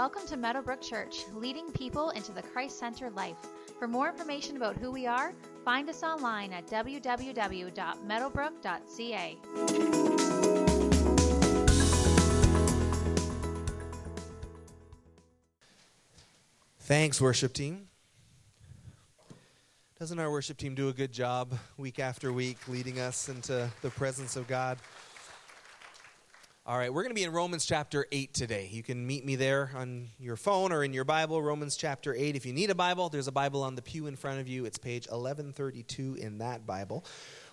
Welcome to Meadowbrook Church, leading people into the Christ centered life. For more information about who we are, find us online at www.meadowbrook.ca. Thanks, worship team. Doesn't our worship team do a good job week after week leading us into the presence of God? All right, we're going to be in Romans chapter 8 today. You can meet me there on your phone or in your Bible, Romans chapter 8. If you need a Bible, there's a Bible on the pew in front of you. It's page 1132 in that Bible.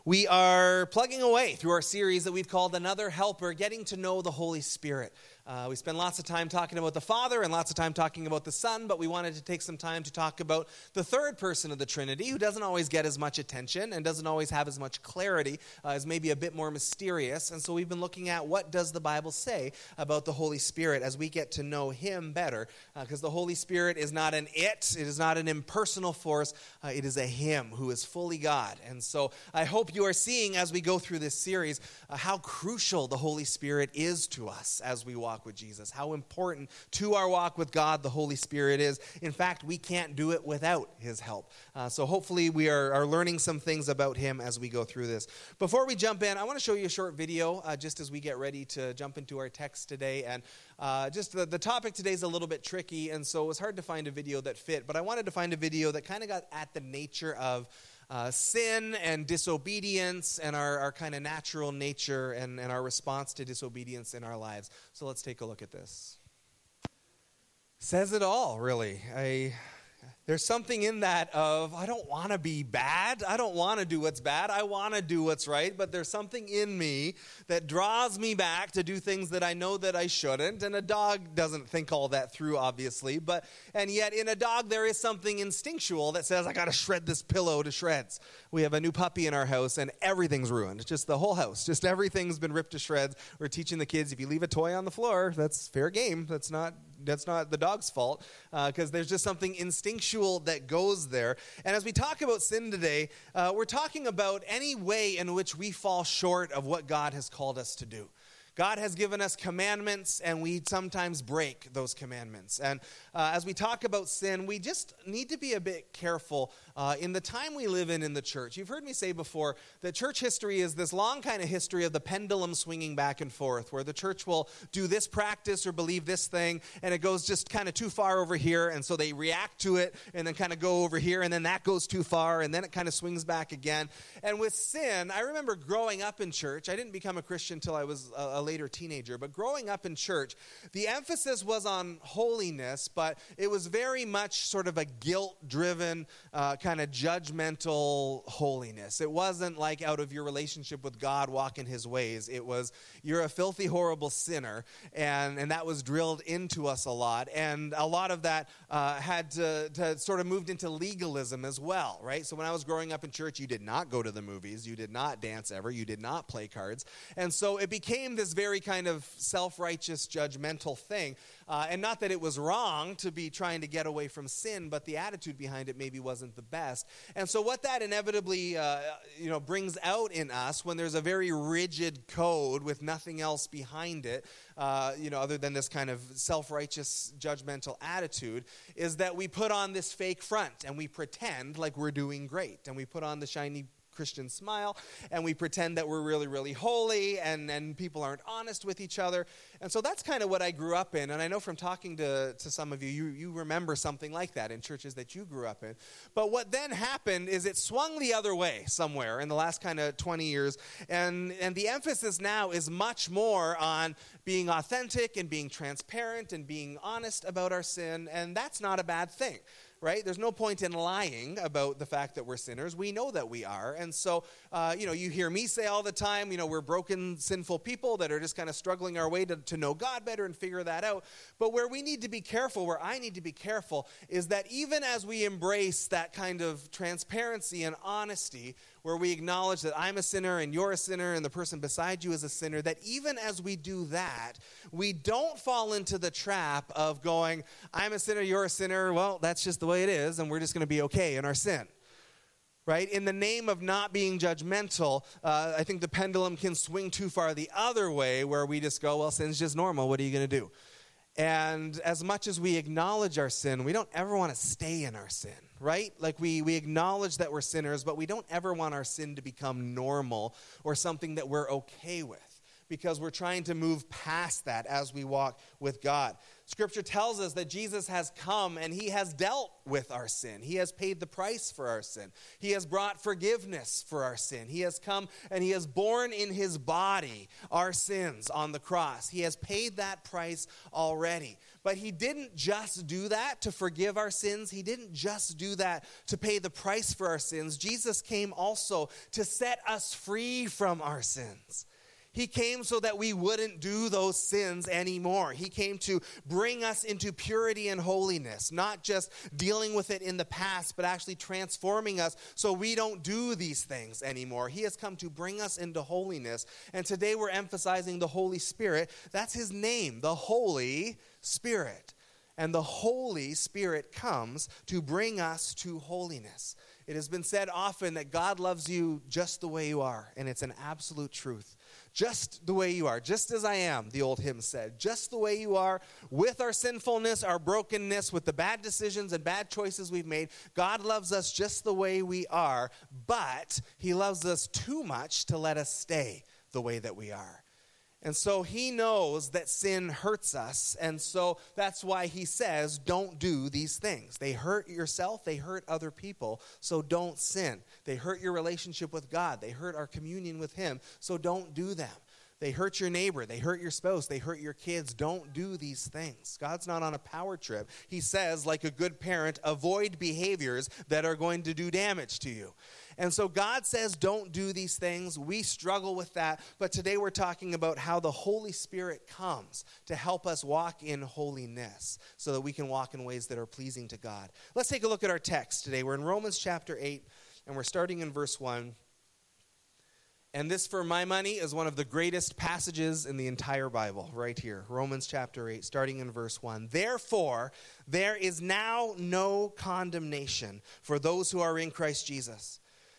We are plugging away through our series that we've called Another Helper, Getting to Know the Holy Spirit. Uh, we spend lots of time talking about the Father and lots of time talking about the Son, but we wanted to take some time to talk about the third person of the Trinity who doesn't always get as much attention and doesn't always have as much clarity, uh, is maybe a bit more mysterious. And so we've been looking at what does the Bible say about the Holy Spirit as we get to know Him better, because uh, the Holy Spirit is not an it, it is not an impersonal force, uh, it is a Him who is fully God. And so I hope you are seeing as we go through this series uh, how crucial the Holy Spirit is to us as we walk walk with Jesus, how important to our walk with God the Holy Spirit is. In fact, we can't do it without His help. Uh, so hopefully, we are, are, learning some things about Him as we go through this. Before we jump in, I want to show you a short video uh, just as we get ready to jump into our text today. And uh, just the, the topic today is a little bit tricky, and so it was hard to find a video that fit. But I wanted to find a video that kind of got at the nature of uh, sin and disobedience and our, our kind of natural nature and, and our response to disobedience in our lives. So let's take a look at this. Says it all, really. I there's something in that of i don't want to be bad. I don't want to do what's bad. I want to do what's right. But there's something in me that draws me back to do things that i know that i shouldn't. And a dog doesn't think all that through obviously. But and yet in a dog there is something instinctual that says i got to shred this pillow to shreds. We have a new puppy in our house and everything's ruined. Just the whole house. Just everything's been ripped to shreds. We're teaching the kids if you leave a toy on the floor that's fair game. That's not that's not the dog's fault because uh, there's just something instinctual that goes there. And as we talk about sin today, uh, we're talking about any way in which we fall short of what God has called us to do. God has given us commandments, and we sometimes break those commandments. And uh, as we talk about sin, we just need to be a bit careful uh, in the time we live in in the church. You've heard me say before that church history is this long kind of history of the pendulum swinging back and forth, where the church will do this practice or believe this thing, and it goes just kind of too far over here, and so they react to it, and then kind of go over here, and then that goes too far, and then it kind of swings back again. And with sin, I remember growing up in church. I didn't become a Christian until I was a, a later teenager, but growing up in church, the emphasis was on holiness, but it was very much sort of a guilt driven, uh, kind of judgmental holiness. It wasn't like out of your relationship with God walking his ways. It was, you're a filthy, horrible sinner, and, and that was drilled into us a lot. And a lot of that uh, had to, to sort of moved into legalism as well, right? So when I was growing up in church, you did not go to the movies, you did not dance ever, you did not play cards. And so it became this very kind of self righteous, judgmental thing. Uh, and not that it was wrong to be trying to get away from sin, but the attitude behind it maybe wasn't the best. And so, what that inevitably uh, you know, brings out in us when there's a very rigid code with nothing else behind it, uh, you know, other than this kind of self righteous, judgmental attitude, is that we put on this fake front and we pretend like we're doing great. And we put on the shiny Christian smile, and we pretend that we're really, really holy, and, and people aren't honest with each other. And so that's kind of what I grew up in. And I know from talking to, to some of you, you, you remember something like that in churches that you grew up in. But what then happened is it swung the other way somewhere in the last kind of 20 years. And, and the emphasis now is much more on being authentic and being transparent and being honest about our sin. And that's not a bad thing right? There's no point in lying about the fact that we're sinners. We know that we are. And so, uh, you know, you hear me say all the time, you know, we're broken, sinful people that are just kind of struggling our way to, to know God better and figure that out. But where we need to be careful, where I need to be careful, is that even as we embrace that kind of transparency and honesty, where we acknowledge that I'm a sinner and you're a sinner and the person beside you is a sinner, that even as we do that, we don't fall into the trap of going, I'm a sinner, you're a sinner, well, that's just the way it is, and we're just going to be okay in our sin right? In the name of not being judgmental, uh, I think the pendulum can swing too far the other way where we just go, well, sin's just normal. What are you going to do? And as much as we acknowledge our sin, we don't ever want to stay in our sin, right? Like we, we acknowledge that we're sinners, but we don't ever want our sin to become normal or something that we're okay with because we're trying to move past that as we walk with God. Scripture tells us that Jesus has come and he has dealt with our sin. He has paid the price for our sin. He has brought forgiveness for our sin. He has come and he has borne in his body our sins on the cross. He has paid that price already. But he didn't just do that to forgive our sins. He didn't just do that to pay the price for our sins. Jesus came also to set us free from our sins. He came so that we wouldn't do those sins anymore. He came to bring us into purity and holiness, not just dealing with it in the past, but actually transforming us so we don't do these things anymore. He has come to bring us into holiness. And today we're emphasizing the Holy Spirit. That's his name, the Holy Spirit. And the Holy Spirit comes to bring us to holiness. It has been said often that God loves you just the way you are, and it's an absolute truth just the way you are, just as I am, the old hymn said, just the way you are, with our sinfulness, our brokenness, with the bad decisions and bad choices we've made. God loves us just the way we are, but He loves us too much to let us stay the way that we are. And so he knows that sin hurts us. And so that's why he says, don't do these things. They hurt yourself, they hurt other people. So don't sin. They hurt your relationship with God, they hurt our communion with him. So don't do them. They hurt your neighbor. They hurt your spouse. They hurt your kids. Don't do these things. God's not on a power trip. He says, like a good parent, avoid behaviors that are going to do damage to you. And so God says, don't do these things. We struggle with that. But today we're talking about how the Holy Spirit comes to help us walk in holiness so that we can walk in ways that are pleasing to God. Let's take a look at our text today. We're in Romans chapter 8, and we're starting in verse 1. And this, for my money, is one of the greatest passages in the entire Bible, right here. Romans chapter 8, starting in verse 1. Therefore, there is now no condemnation for those who are in Christ Jesus.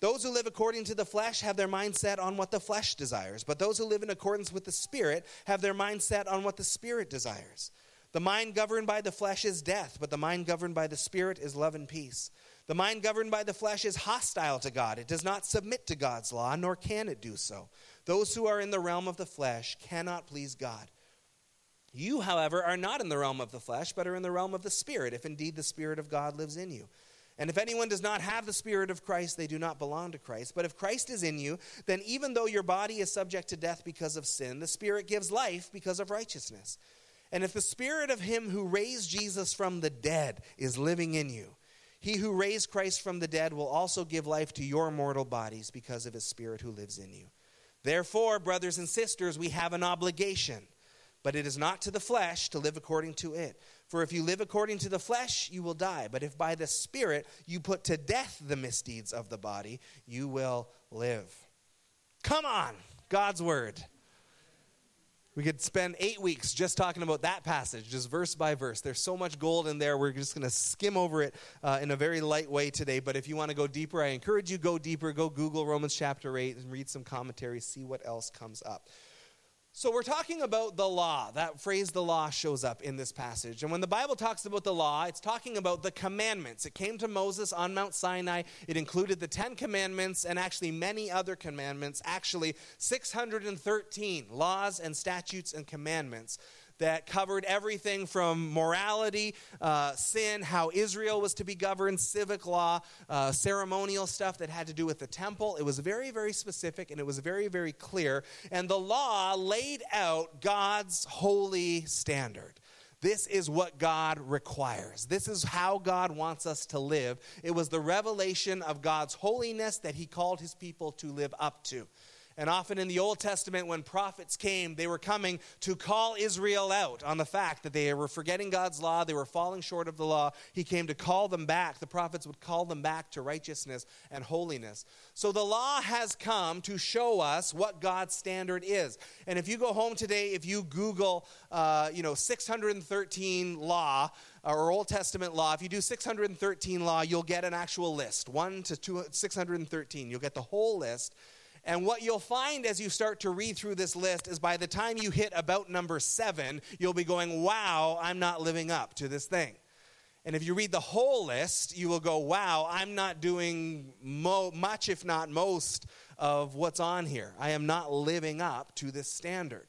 Those who live according to the flesh have their mind set on what the flesh desires, but those who live in accordance with the Spirit have their mind set on what the Spirit desires. The mind governed by the flesh is death, but the mind governed by the Spirit is love and peace. The mind governed by the flesh is hostile to God. It does not submit to God's law, nor can it do so. Those who are in the realm of the flesh cannot please God. You, however, are not in the realm of the flesh, but are in the realm of the Spirit, if indeed the Spirit of God lives in you. And if anyone does not have the Spirit of Christ, they do not belong to Christ. But if Christ is in you, then even though your body is subject to death because of sin, the Spirit gives life because of righteousness. And if the Spirit of Him who raised Jesus from the dead is living in you, he who raised Christ from the dead will also give life to your mortal bodies because of His Spirit who lives in you. Therefore, brothers and sisters, we have an obligation, but it is not to the flesh to live according to it. For if you live according to the flesh, you will die. But if by the Spirit you put to death the misdeeds of the body, you will live. Come on, God's word. We could spend eight weeks just talking about that passage, just verse by verse. There's so much gold in there. We're just going to skim over it uh, in a very light way today. But if you want to go deeper, I encourage you go deeper. Go Google Romans chapter 8 and read some commentaries, see what else comes up. So, we're talking about the law. That phrase, the law, shows up in this passage. And when the Bible talks about the law, it's talking about the commandments. It came to Moses on Mount Sinai. It included the Ten Commandments and actually many other commandments, actually 613 laws and statutes and commandments that covered everything from morality, uh, sin, how Israel was to be governed, civic law, uh, ceremonial stuff that had to do with the temple. It was very, very specific and it was very, very clear. And the law laid out God's holy standard. This is what God requires. This is how God wants us to live. It was the revelation of God's holiness that He called His people to live up to. And often in the Old Testament, when prophets came, they were coming to call Israel out on the fact that they were forgetting God's law, they were falling short of the law. He came to call them back. The prophets would call them back to righteousness and holiness. So the law has come to show us what God's standard is. And if you go home today, if you Google, uh, you know, 613 law, or Old Testament law, if you do 613 law, you'll get an actual list 1 to 613. You'll get the whole list. And what you'll find as you start to read through this list is by the time you hit about number seven, you'll be going, wow, I'm not living up to this thing. And if you read the whole list, you will go, wow, I'm not doing mo- much, if not most, of what's on here. I am not living up to this standard.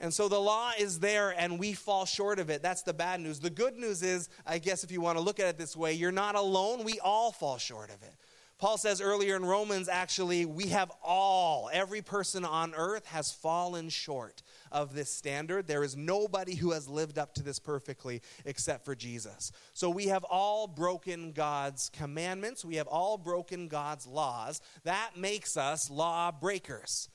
And so the law is there and we fall short of it. That's the bad news. The good news is, I guess if you want to look at it this way, you're not alone. We all fall short of it. Paul says earlier in Romans, actually, we have all, every person on earth has fallen short of this standard. There is nobody who has lived up to this perfectly except for Jesus. So we have all broken God's commandments, we have all broken God's laws. That makes us law breakers.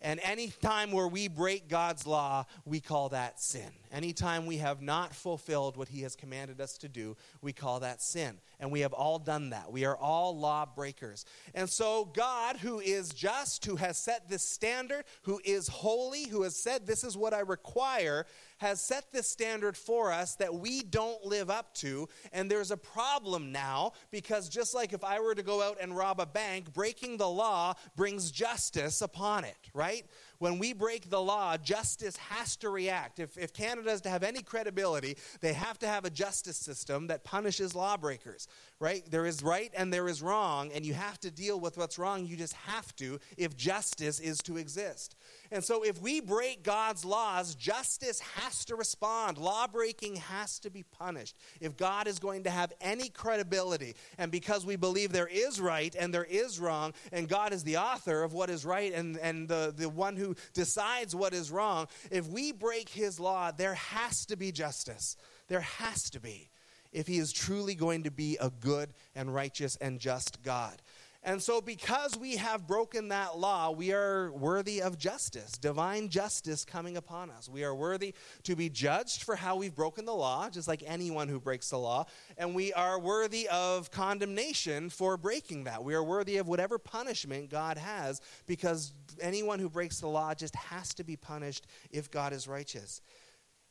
And any time where we break God's law, we call that sin. Anytime we have not fulfilled what He has commanded us to do, we call that sin. And we have all done that. We are all law breakers. And so, God, who is just, who has set this standard, who is holy, who has said, This is what I require, has set this standard for us that we don't live up to. And there's a problem now because just like if I were to go out and rob a bank, breaking the law brings justice upon it, right? When we break the law, justice has to react. If, if Canada is to have any credibility, they have to have a justice system that punishes lawbreakers, right? There is right and there is wrong, and you have to deal with what's wrong. You just have to if justice is to exist. And so, if we break God's laws, justice has to respond. Lawbreaking has to be punished. If God is going to have any credibility, and because we believe there is right and there is wrong, and God is the author of what is right and, and the, the one who decides what is wrong, if we break his law, there has to be justice. There has to be. If he is truly going to be a good and righteous and just God. And so, because we have broken that law, we are worthy of justice, divine justice coming upon us. We are worthy to be judged for how we've broken the law, just like anyone who breaks the law. And we are worthy of condemnation for breaking that. We are worthy of whatever punishment God has, because anyone who breaks the law just has to be punished if God is righteous.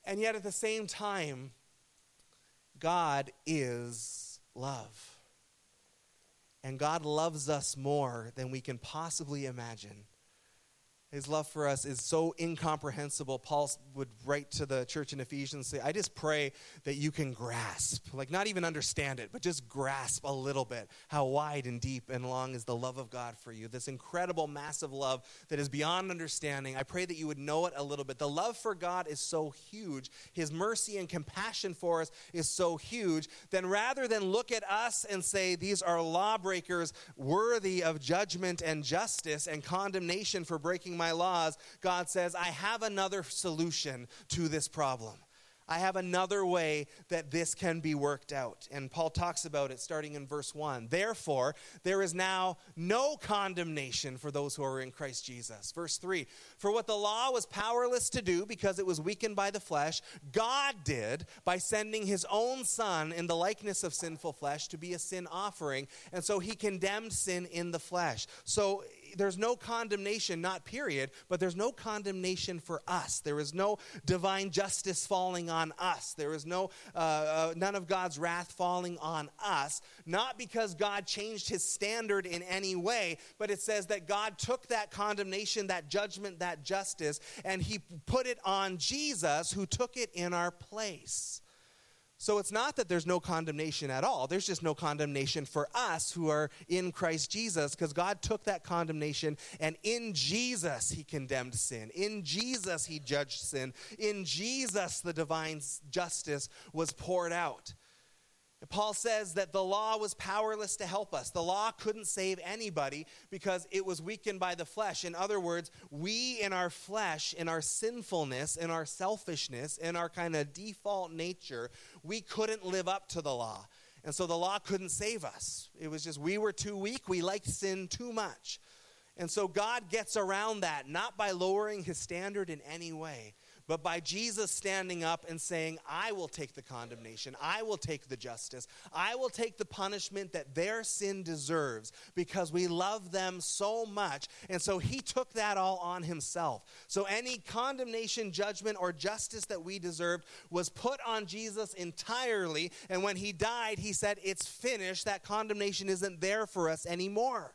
And yet, at the same time, God is love. And God loves us more than we can possibly imagine. His love for us is so incomprehensible. Paul would write to the church in Ephesians say, I just pray that you can grasp, like not even understand it, but just grasp a little bit how wide and deep and long is the love of God for you. This incredible, massive love that is beyond understanding. I pray that you would know it a little bit. The love for God is so huge, His mercy and compassion for us is so huge. Then rather than look at us and say, These are lawbreakers worthy of judgment and justice and condemnation for breaking my laws, God says, I have another solution to this problem. I have another way that this can be worked out. And Paul talks about it starting in verse 1. Therefore, there is now no condemnation for those who are in Christ Jesus. Verse 3 For what the law was powerless to do because it was weakened by the flesh, God did by sending his own Son in the likeness of sinful flesh to be a sin offering. And so he condemned sin in the flesh. So there's no condemnation, not period, but there's no condemnation for us. There is no divine justice falling on us. There is no uh, uh, none of God's wrath falling on us. Not because God changed His standard in any way, but it says that God took that condemnation, that judgment, that justice, and He put it on Jesus, who took it in our place. So it's not that there's no condemnation at all. There's just no condemnation for us who are in Christ Jesus because God took that condemnation and in Jesus he condemned sin. In Jesus he judged sin. In Jesus the divine justice was poured out. Paul says that the law was powerless to help us. The law couldn't save anybody because it was weakened by the flesh. In other words, we in our flesh, in our sinfulness, in our selfishness, in our kind of default nature, we couldn't live up to the law. And so the law couldn't save us. It was just we were too weak. We liked sin too much. And so God gets around that, not by lowering his standard in any way, but by Jesus standing up and saying, I will take the condemnation, I will take the justice, I will take the punishment that their sin deserves because we love them so much. And so he took that all on himself. So any condemnation, judgment, or justice that we deserved was put on Jesus entirely. And when he died, he said, It's finished. That condemnation isn't there for us anymore.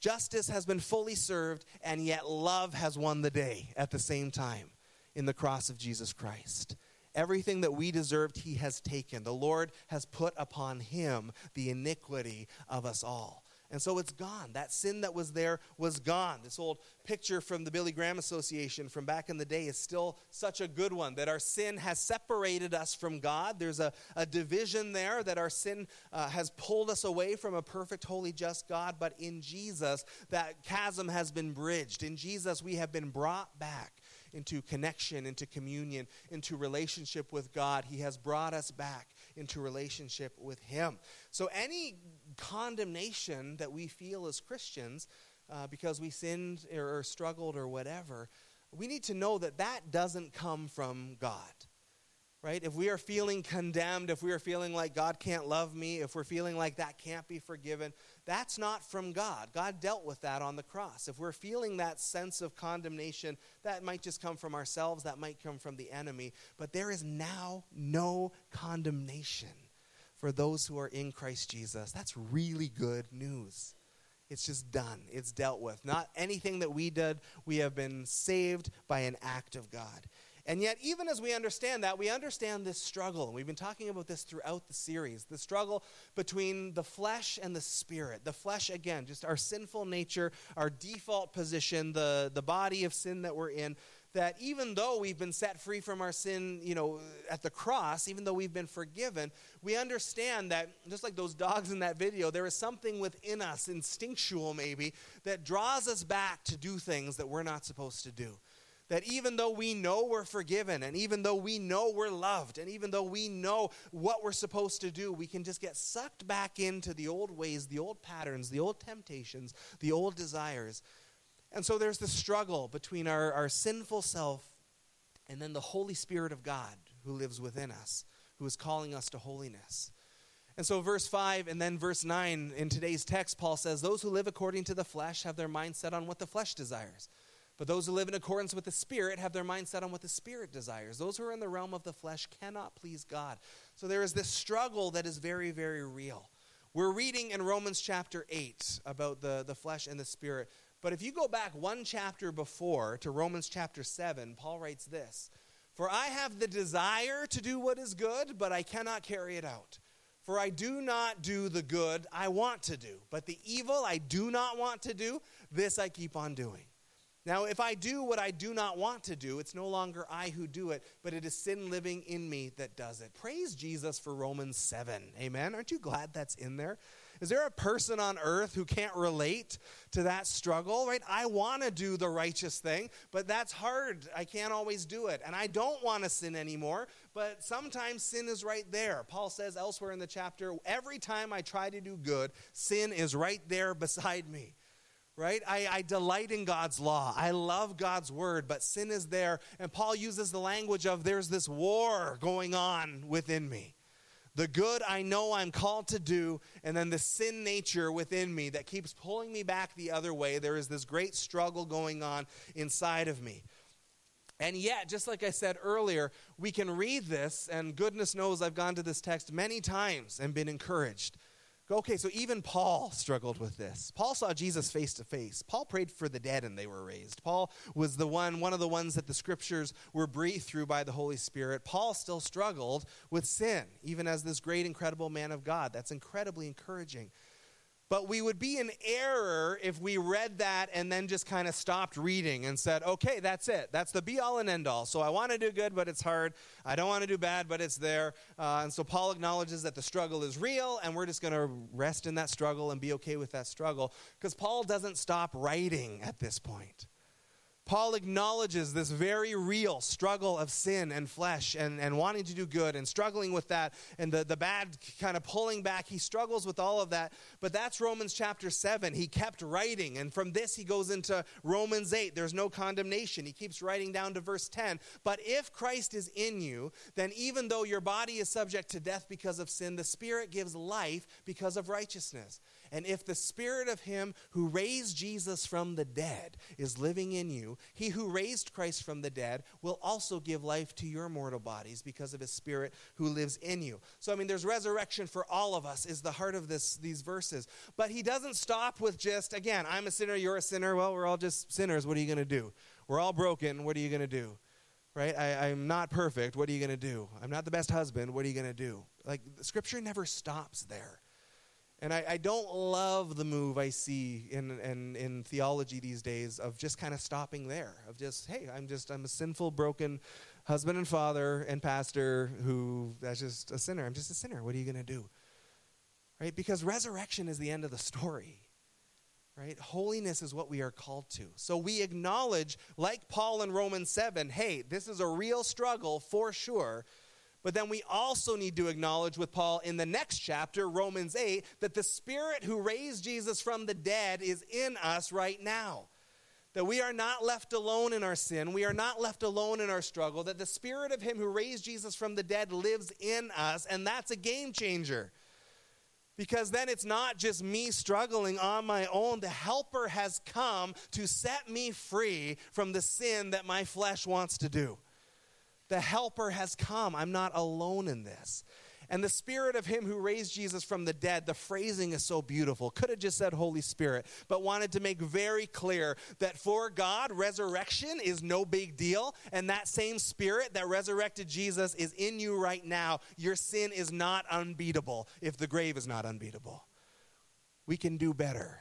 Justice has been fully served, and yet love has won the day at the same time in the cross of Jesus Christ. Everything that we deserved, he has taken. The Lord has put upon him the iniquity of us all. And so it's gone. That sin that was there was gone. This old picture from the Billy Graham Association from back in the day is still such a good one that our sin has separated us from God. There's a, a division there that our sin uh, has pulled us away from a perfect, holy, just God. But in Jesus, that chasm has been bridged. In Jesus, we have been brought back into connection, into communion, into relationship with God. He has brought us back into relationship with Him. So, any condemnation that we feel as Christians uh, because we sinned or, or struggled or whatever, we need to know that that doesn't come from God right? If we are feeling condemned, if we are feeling like God can't love me, if we're feeling like that can't be forgiven, that's not from God. God dealt with that on the cross. If we're feeling that sense of condemnation, that might just come from ourselves, that might come from the enemy. But there is now no condemnation for those who are in Christ Jesus. That's really good news. It's just done, it's dealt with. Not anything that we did, we have been saved by an act of God. And yet, even as we understand that, we understand this struggle. We've been talking about this throughout the series the struggle between the flesh and the spirit. The flesh, again, just our sinful nature, our default position, the, the body of sin that we're in. That even though we've been set free from our sin, you know, at the cross, even though we've been forgiven, we understand that, just like those dogs in that video, there is something within us, instinctual maybe, that draws us back to do things that we're not supposed to do that even though we know we're forgiven, and even though we know we're loved, and even though we know what we're supposed to do, we can just get sucked back into the old ways, the old patterns, the old temptations, the old desires. And so there's the struggle between our, our sinful self and then the Holy Spirit of God who lives within us, who is calling us to holiness. And so, verse 5 and then verse 9 in today's text, Paul says, Those who live according to the flesh have their mind set on what the flesh desires. But those who live in accordance with the Spirit have their mind set on what the Spirit desires. Those who are in the realm of the flesh cannot please God. So there is this struggle that is very, very real. We're reading in Romans chapter 8 about the, the flesh and the Spirit. But if you go back one chapter before to Romans chapter 7, Paul writes this For I have the desire to do what is good, but I cannot carry it out. For I do not do the good I want to do, but the evil I do not want to do, this I keep on doing. Now, if I do what I do not want to do, it's no longer I who do it, but it is sin living in me that does it. Praise Jesus for Romans 7. Amen. Aren't you glad that's in there? Is there a person on earth who can't relate to that struggle, right? I want to do the righteous thing, but that's hard. I can't always do it. And I don't want to sin anymore, but sometimes sin is right there. Paul says elsewhere in the chapter, every time I try to do good, sin is right there beside me right? I, I, delight in God's law. I love God's word, but sin is there. And Paul uses the language of there's this war going on within me. The good I know I'm called to do, and then the sin nature within me that keeps pulling me back the other way. There is this great struggle going on inside of me. And yet, just like I said earlier, we can read this, and goodness knows I've gone to this text many times and been encouraged. Okay, so even Paul struggled with this. Paul saw Jesus face to face. Paul prayed for the dead and they were raised. Paul was the one, one of the ones that the scriptures were breathed through by the Holy Spirit. Paul still struggled with sin, even as this great, incredible man of God. That's incredibly encouraging. But we would be in error if we read that and then just kind of stopped reading and said, okay, that's it. That's the be all and end all. So I want to do good, but it's hard. I don't want to do bad, but it's there. Uh, and so Paul acknowledges that the struggle is real, and we're just going to rest in that struggle and be okay with that struggle. Because Paul doesn't stop writing at this point. Paul acknowledges this very real struggle of sin and flesh and, and wanting to do good and struggling with that and the, the bad kind of pulling back. He struggles with all of that. But that's Romans chapter 7. He kept writing. And from this, he goes into Romans 8. There's no condemnation. He keeps writing down to verse 10. But if Christ is in you, then even though your body is subject to death because of sin, the Spirit gives life because of righteousness. And if the spirit of him who raised Jesus from the dead is living in you, he who raised Christ from the dead will also give life to your mortal bodies because of his spirit who lives in you. So I mean there's resurrection for all of us is the heart of this these verses. But he doesn't stop with just again, I'm a sinner, you're a sinner. Well, we're all just sinners. What are you going to do? We're all broken. What are you going to do? right? I, am not perfect. What are you going to do? I'm not the best husband. What are you going to do? Like, Scripture never stops there. And I, I, don't love the move I see in, in, in theology these days of just kind of stopping there, of just, hey, I'm just, I'm a sinful, broken husband and father and pastor who, that's just a sinner. I'm just a sinner. What are you going to do? Right? Because resurrection is the end of the story. Right? Holiness is what we are called to. So we acknowledge, like Paul in Romans 7, hey, this is a real struggle for sure but then we also need to acknowledge with Paul in the next chapter, Romans 8, that the Spirit who raised Jesus from the dead is in us right now. That we are not left alone in our sin. We are not left alone in our struggle. That the Spirit of Him who raised Jesus from the dead lives in us. And that's a game changer. Because then it's not just me struggling on my own. The Helper has come to set me free from the sin that my flesh wants to do. The helper has come. I'm not alone in this. And the spirit of him who raised Jesus from the dead, the phrasing is so beautiful. Could have just said Holy Spirit, but wanted to make very clear that for God, resurrection is no big deal. And that same spirit that resurrected Jesus is in you right now. Your sin is not unbeatable if the grave is not unbeatable. We can do better.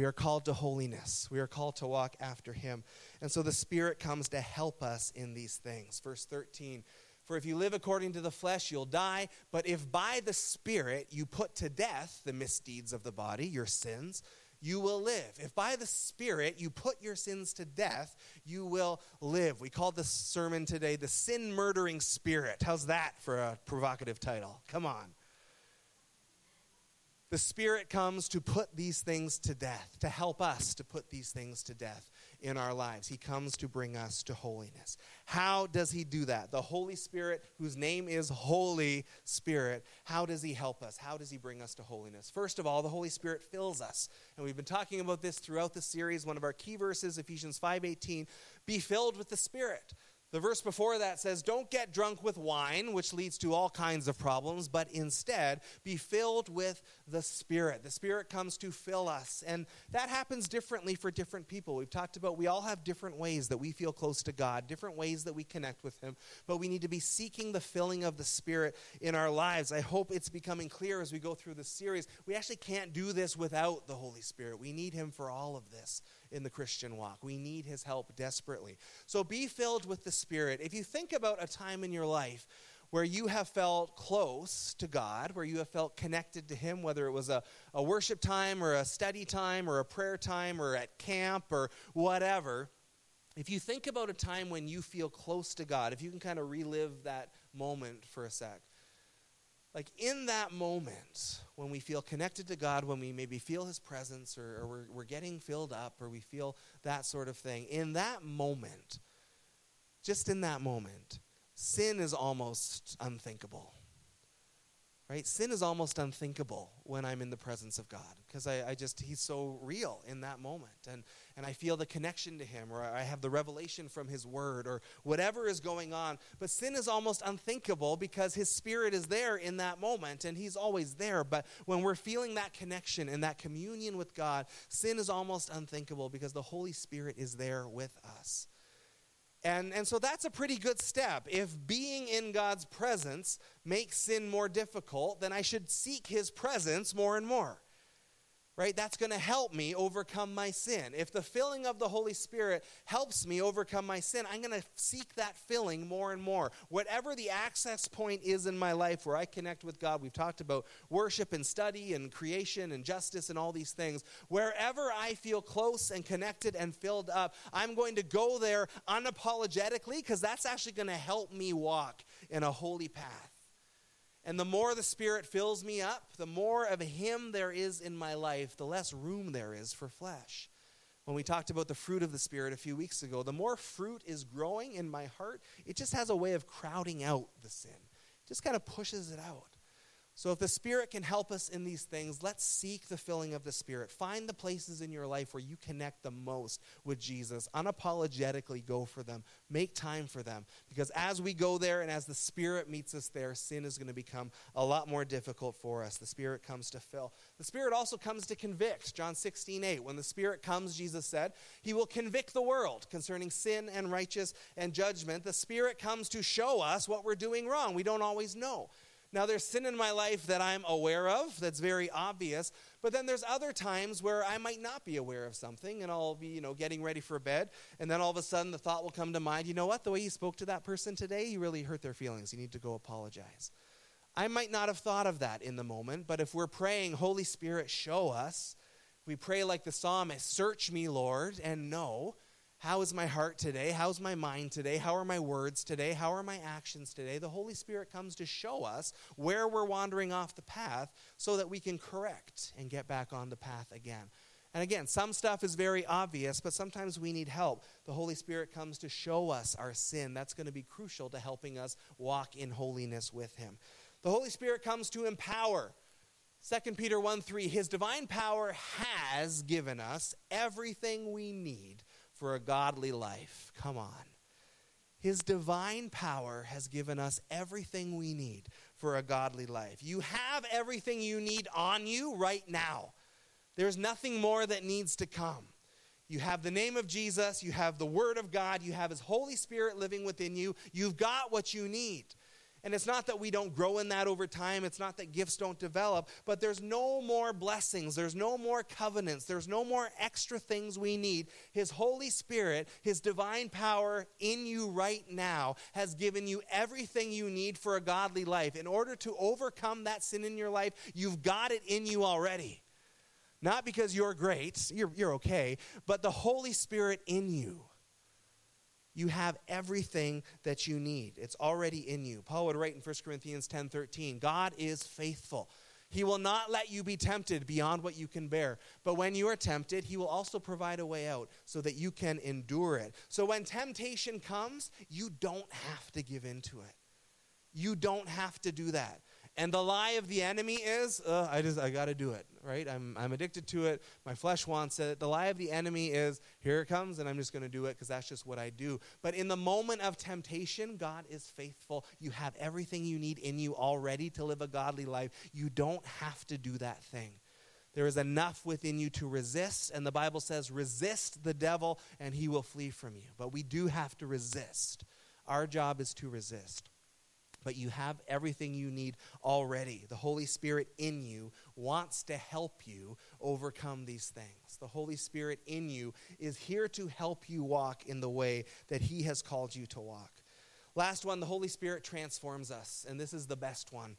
We are called to holiness. We are called to walk after him. And so the Spirit comes to help us in these things. Verse 13 For if you live according to the flesh, you'll die. But if by the Spirit you put to death the misdeeds of the body, your sins, you will live. If by the Spirit you put your sins to death, you will live. We called this sermon today the Sin Murdering Spirit. How's that for a provocative title? Come on. The Spirit comes to put these things to death, to help us to put these things to death in our lives. He comes to bring us to holiness. How does He do that? The Holy Spirit, whose name is Holy Spirit, how does He help us? How does He bring us to holiness? First of all, the Holy Spirit fills us. And we've been talking about this throughout the series. One of our key verses, Ephesians 5:18, be filled with the Spirit. The verse before that says, Don't get drunk with wine, which leads to all kinds of problems, but instead be filled with the Spirit. The Spirit comes to fill us. And that happens differently for different people. We've talked about we all have different ways that we feel close to God, different ways that we connect with Him, but we need to be seeking the filling of the Spirit in our lives. I hope it's becoming clear as we go through this series. We actually can't do this without the Holy Spirit. We need Him for all of this in the Christian walk. We need his help desperately. So be filled with the Spirit. If you think about a time in your life where you have felt close to God, where you have felt connected to Him, whether it was a, a worship time or a study time or a prayer time or at camp or whatever, if you think about a time when you feel close to God, if you can kind of relive that moment for a sec, like in that moment when we feel connected to God, when we maybe feel His presence or, or we're, we're getting filled up or we feel that sort of thing, in that moment, just in that moment, sin is almost unthinkable right? Sin is almost unthinkable when I'm in the presence of God because I, I, just, He's so real in that moment. And, and I feel the connection to Him or I have the revelation from His Word or whatever is going on. But sin is almost unthinkable because His Spirit is there in that moment and He's always there. But when we're feeling that connection and that communion with God, sin is almost unthinkable because the Holy Spirit is there with us. And, and so that's a pretty good step. If being in God's presence makes sin more difficult, then I should seek his presence more and more. Right? That's going to help me overcome my sin. If the filling of the Holy Spirit helps me overcome my sin, I'm going to seek that filling more and more. Whatever the access point is in my life where I connect with God, we've talked about worship and study and creation and justice and all these things. Wherever I feel close and connected and filled up, I'm going to go there unapologetically because that's actually going to help me walk in a holy path. And the more the Spirit fills me up, the more of Him there is in my life, the less room there is for flesh. When we talked about the fruit of the Spirit a few weeks ago, the more fruit is growing in my heart, it just has a way of crowding out the sin. It just kind of pushes it out. So, if the Spirit can help us in these things, let's seek the filling of the Spirit. Find the places in your life where you connect the most with Jesus. Unapologetically go for them. Make time for them. Because as we go there and as the Spirit meets us there, sin is going to become a lot more difficult for us. The Spirit comes to fill. The Spirit also comes to convict. John 16, 8. When the Spirit comes, Jesus said, He will convict the world concerning sin and righteous and judgment. The Spirit comes to show us what we're doing wrong. We don't always know. Now, there's sin in my life that I'm aware of, that's very obvious, but then there's other times where I might not be aware of something and I'll be, you know, getting ready for bed, and then all of a sudden the thought will come to mind, you know what, the way you spoke to that person today, you really hurt their feelings. You need to go apologize. I might not have thought of that in the moment, but if we're praying, Holy Spirit, show us, we pray like the psalmist, search me, Lord, and know how is my heart today? How's my mind today? How are my words today? How are my actions today? The Holy Spirit comes to show us where we're wandering off the path so that we can correct and get back on the path again. And again, some stuff is very obvious, but sometimes we need help. The Holy Spirit comes to show us our sin. That's going to be crucial to helping us walk in holiness with Him. The Holy Spirit comes to empower. 2 Peter 1 3, His divine power has given us everything we need for a godly life. Come on. His divine power has given us everything we need for a godly life. You have everything you need on you right now. There's nothing more that needs to come. You have the name of Jesus, you have the Word of God, you have His Holy Spirit living within you. You've got what you need. And it's not that we don't grow in that over time. It's not that gifts don't develop, but there's no more blessings. There's no more covenants. There's no more extra things we need. His Holy Spirit, His divine power in you right now, has given you everything you need for a godly life. In order to overcome that sin in your life, you've got it in you already. Not because you're great, you're, you're okay, but the Holy Spirit in you. You have everything that you need. It's already in you. Paul would write in 1 Corinthians 10 13, God is faithful. He will not let you be tempted beyond what you can bear. But when you are tempted, He will also provide a way out so that you can endure it. So when temptation comes, you don't have to give in to it. You don't have to do that. And the lie of the enemy is, uh, I just, I got to do it, right? I'm, I'm addicted to it. My flesh wants it. The lie of the enemy is, here it comes, and I'm just going to do it because that's just what I do. But in the moment of temptation, God is faithful. You have everything you need in you already to live a godly life. You don't have to do that thing. There is enough within you to resist, and the Bible says, resist the devil, and he will flee from you. But we do have to resist. Our job is to resist but you have everything you need already. The Holy Spirit in you wants to help you overcome these things. The Holy Spirit in you is here to help you walk in the way that He has called you to walk. Last one, the Holy Spirit transforms us, and this is the best one.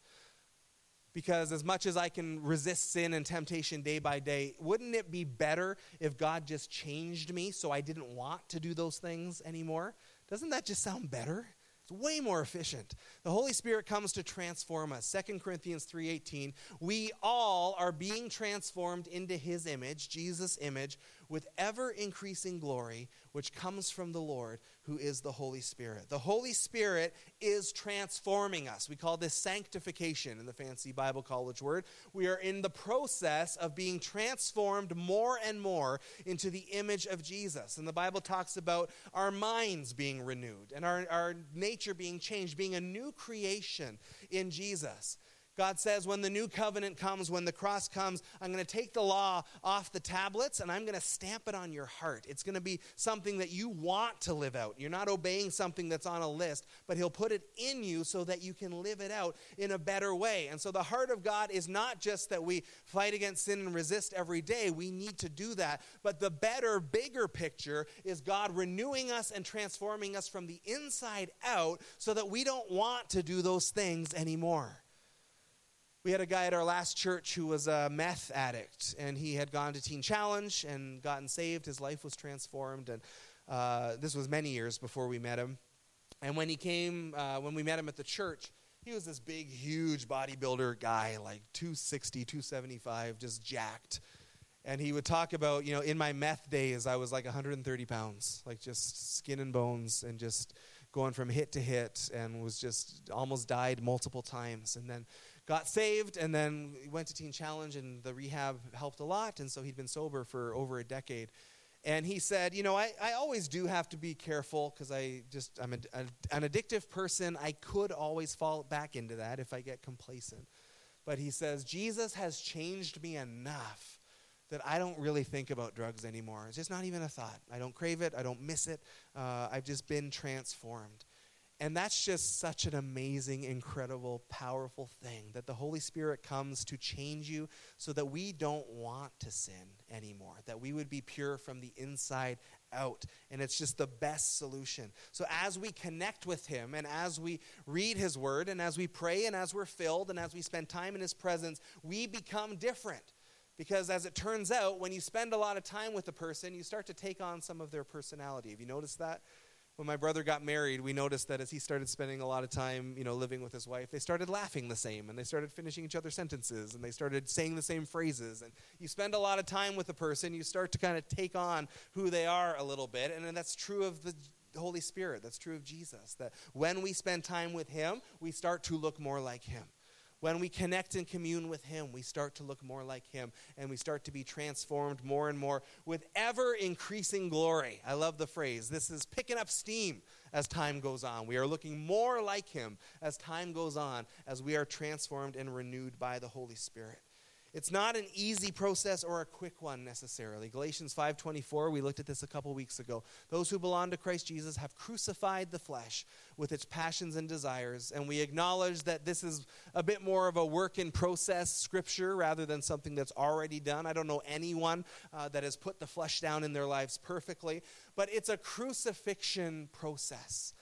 Because as much as I can resist sin and temptation day by day, wouldn't it be better if God just changed me so I didn't want to do those things anymore? Doesn't that just sound better? Way more efficient. The Holy Spirit comes to transform us. 2 Corinthians 3:18, we all are being transformed into his image, Jesus' image, with ever increasing glory, which comes from the Lord, who is the Holy Spirit. The Holy Spirit is transforming us. We call this sanctification in the fancy Bible college word. We are in the process of being transformed more and more into the image of Jesus. And the Bible talks about our minds being renewed and our, our nature being changed, being a new creation in Jesus. God says, when the new covenant comes, when the cross comes, I'm going to take the law off the tablets and I'm going to stamp it on your heart. It's going to be something that you want to live out. You're not obeying something that's on a list, but He'll put it in you so that you can live it out in a better way. And so the heart of God is not just that we fight against sin and resist every day. We need to do that. But the better, bigger picture is God renewing us and transforming us from the inside out so that we don't want to do those things anymore. We had a guy at our last church who was a meth addict, and he had gone to Teen Challenge and gotten saved. His life was transformed, and uh, this was many years before we met him. And when he came, uh, when we met him at the church, he was this big, huge bodybuilder guy, like 260, 275, just jacked. And he would talk about, you know, in my meth days, I was like 130 pounds, like just skin and bones, and just going from hit to hit, and was just almost died multiple times. And then got saved and then went to Teen Challenge, and the rehab helped a lot. And so he'd been sober for over a decade. And he said, You know, I, I always do have to be careful because I just, I'm a, a, an addictive person. I could always fall back into that if I get complacent. But he says, Jesus has changed me enough that I don't really think about drugs anymore. It's just not even a thought. I don't crave it, I don't miss it. Uh, I've just been transformed. And that's just such an amazing, incredible, powerful thing that the Holy Spirit comes to change you so that we don't want to sin anymore, that we would be pure from the inside out. And it's just the best solution. So as we connect with Him and as we read His Word and as we pray and as we're filled and as we spend time in His presence, we become different. Because as it turns out, when you spend a lot of time with a person, you start to take on some of their personality. Have you noticed that? When my brother got married, we noticed that as he started spending a lot of time, you know, living with his wife, they started laughing the same and they started finishing each other's sentences and they started saying the same phrases. And you spend a lot of time with a person, you start to kind of take on who they are a little bit. And that's true of the Holy Spirit. That's true of Jesus. That when we spend time with him, we start to look more like him. When we connect and commune with Him, we start to look more like Him and we start to be transformed more and more with ever increasing glory. I love the phrase. This is picking up steam as time goes on. We are looking more like Him as time goes on, as we are transformed and renewed by the Holy Spirit. It's not an easy process or a quick one necessarily. Galatians 5:24, we looked at this a couple weeks ago. Those who belong to Christ Jesus have crucified the flesh with its passions and desires, and we acknowledge that this is a bit more of a work in process scripture rather than something that's already done. I don't know anyone uh, that has put the flesh down in their lives perfectly, but it's a crucifixion process.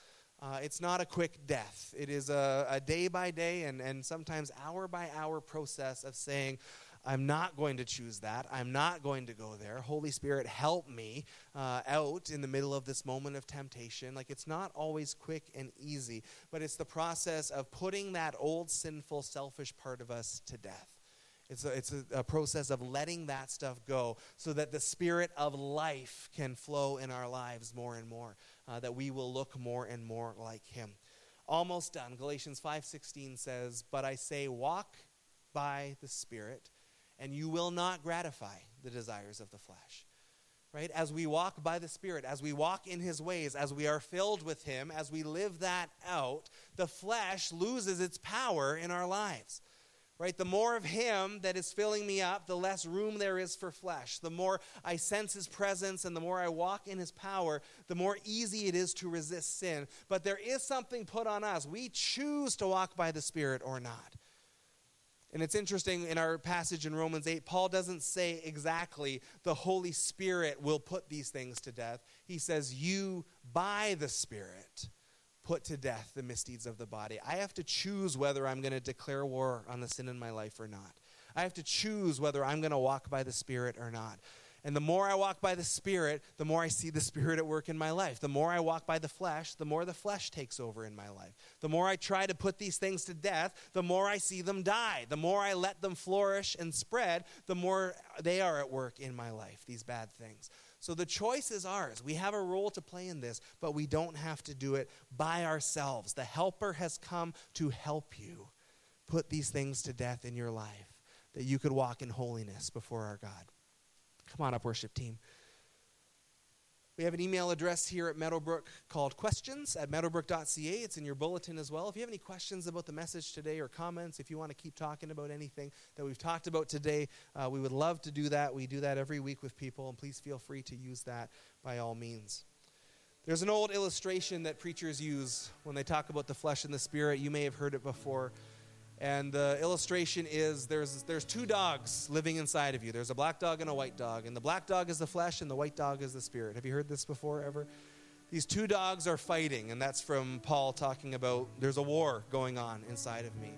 Uh, it's not a quick death. It is a, a day by day and, and sometimes hour by hour process of saying, I'm not going to choose that. I'm not going to go there. Holy Spirit, help me uh, out in the middle of this moment of temptation. Like it's not always quick and easy, but it's the process of putting that old, sinful, selfish part of us to death. It's a, it's a, a, process of letting that stuff go so that the spirit of life can flow in our lives more and more uh, that we will look more and more like him. Almost done. Galatians 5:16 says, "But I say walk by the Spirit, and you will not gratify the desires of the flesh." Right? As we walk by the Spirit, as we walk in His ways, as we are filled with Him, as we live that out, the flesh loses its power in our lives right? The more of Him that is filling me up, the less room there is for flesh. The more I sense His presence and the more I walk in His power, the more easy it is to resist sin. But there is something put on us. We choose to walk by the Spirit or not. And it's interesting in our passage in Romans 8, Paul doesn't say exactly the Holy Spirit will put these things to death. He says, You by the Spirit put to death the misdeeds of the body. I have to choose whether I'm going to declare war on the sin in my life or not. I have to choose whether I'm going to walk by the Spirit or not. And the more I walk by the Spirit, the more I see the Spirit at work in my life. The more I walk by the flesh, the more the flesh takes over in my life. The more I try to put these things to death, the more I see them die. The more I let them flourish and spread, the more they are at work in my life, these bad things. So the choice is ours. We have a role to play in this, but we don't have to do it by ourselves. The helper has come to help you put these things to death in your life, that you could walk in holiness before our God. Come on up, worship team. We have an email address here at Meadowbrook called questions at meadowbrook.ca. It's in your bulletin as well. If you have any questions about the message today or comments, if you want to keep talking about anything that we've talked about today, uh, we would love to do that. We do that every week with people, and please feel free to use that by all means. There's an old illustration that preachers use when they talk about the flesh and the spirit. You may have heard it before. And the illustration is there's, there's two dogs living inside of you. There's a black dog and a white dog. And the black dog is the flesh, and the white dog is the spirit. Have you heard this before ever? These two dogs are fighting, and that's from Paul talking about there's a war going on inside of me.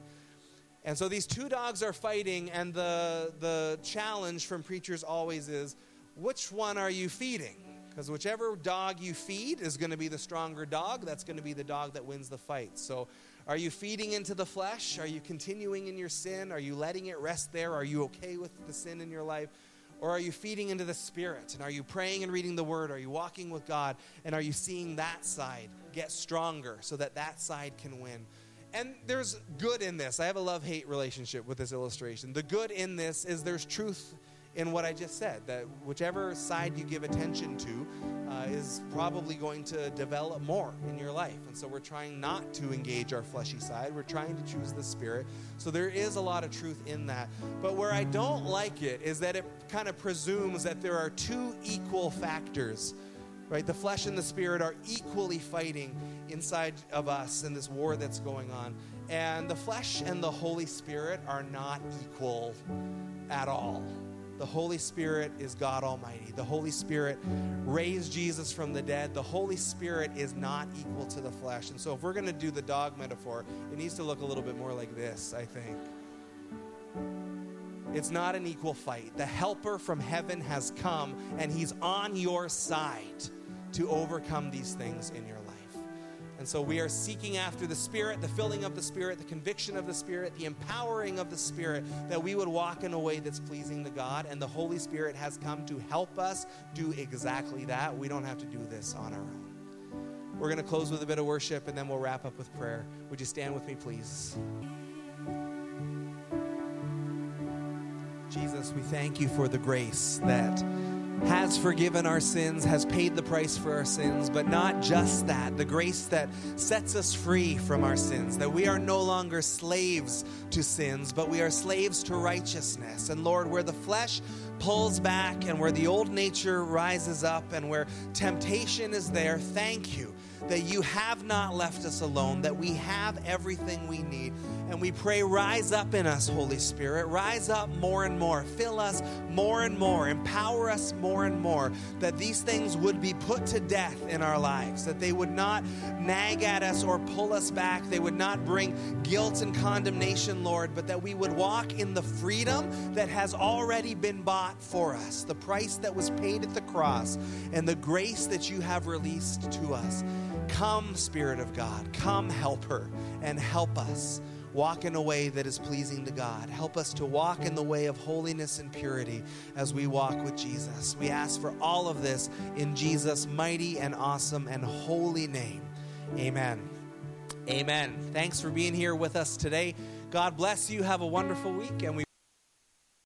And so these two dogs are fighting, and the, the challenge from preachers always is which one are you feeding? Because whichever dog you feed is going to be the stronger dog. That's going to be the dog that wins the fight. So are you feeding into the flesh? Are you continuing in your sin? Are you letting it rest there? Are you okay with the sin in your life? Or are you feeding into the Spirit? And are you praying and reading the Word? Are you walking with God? And are you seeing that side get stronger so that that side can win? And there's good in this. I have a love hate relationship with this illustration. The good in this is there's truth in what I just said that whichever side you give attention to uh, is probably going to develop more in your life. And so we're trying not to engage our fleshy side. We're trying to choose the spirit. So there is a lot of truth in that. But where I don't like it is that it kind of presumes that there are two equal factors. Right? The flesh and the spirit are equally fighting inside of us in this war that's going on. And the flesh and the Holy Spirit are not equal at all. The Holy Spirit is God Almighty. The Holy Spirit raised Jesus from the dead. The Holy Spirit is not equal to the flesh. And so, if we're going to do the dog metaphor, it needs to look a little bit more like this, I think. It's not an equal fight. The helper from heaven has come, and he's on your side to overcome these things in your life. And so we are seeking after the Spirit, the filling of the Spirit, the conviction of the Spirit, the empowering of the Spirit, that we would walk in a way that's pleasing to God. And the Holy Spirit has come to help us do exactly that. We don't have to do this on our own. We're going to close with a bit of worship and then we'll wrap up with prayer. Would you stand with me, please? Jesus, we thank you for the grace that has forgiven our sins, has paid the price for our sins, but not just that, the grace that sets us free from our sins, that we are no longer slaves to sins, but we are slaves to righteousness. And Lord, where the flesh pulls back and where the old nature rises up and where temptation is there, thank you that you have not left us alone, that we have everything we need. And we pray, rise up in us, Holy Spirit. Rise up more and more. Fill us more and more. Empower us more and more. That these things would be put to death in our lives. That they would not nag at us or pull us back. They would not bring guilt and condemnation, Lord, but that we would walk in the freedom that has already been bought for us. The price that was paid at the cross and the grace that you have released to us. Come, Spirit of God. Come, Helper, and help us walk in a way that is pleasing to God. Help us to walk in the way of holiness and purity as we walk with Jesus. We ask for all of this in Jesus' mighty and awesome and holy name. Amen. Amen. Thanks for being here with us today. God bless you. Have a wonderful week, and we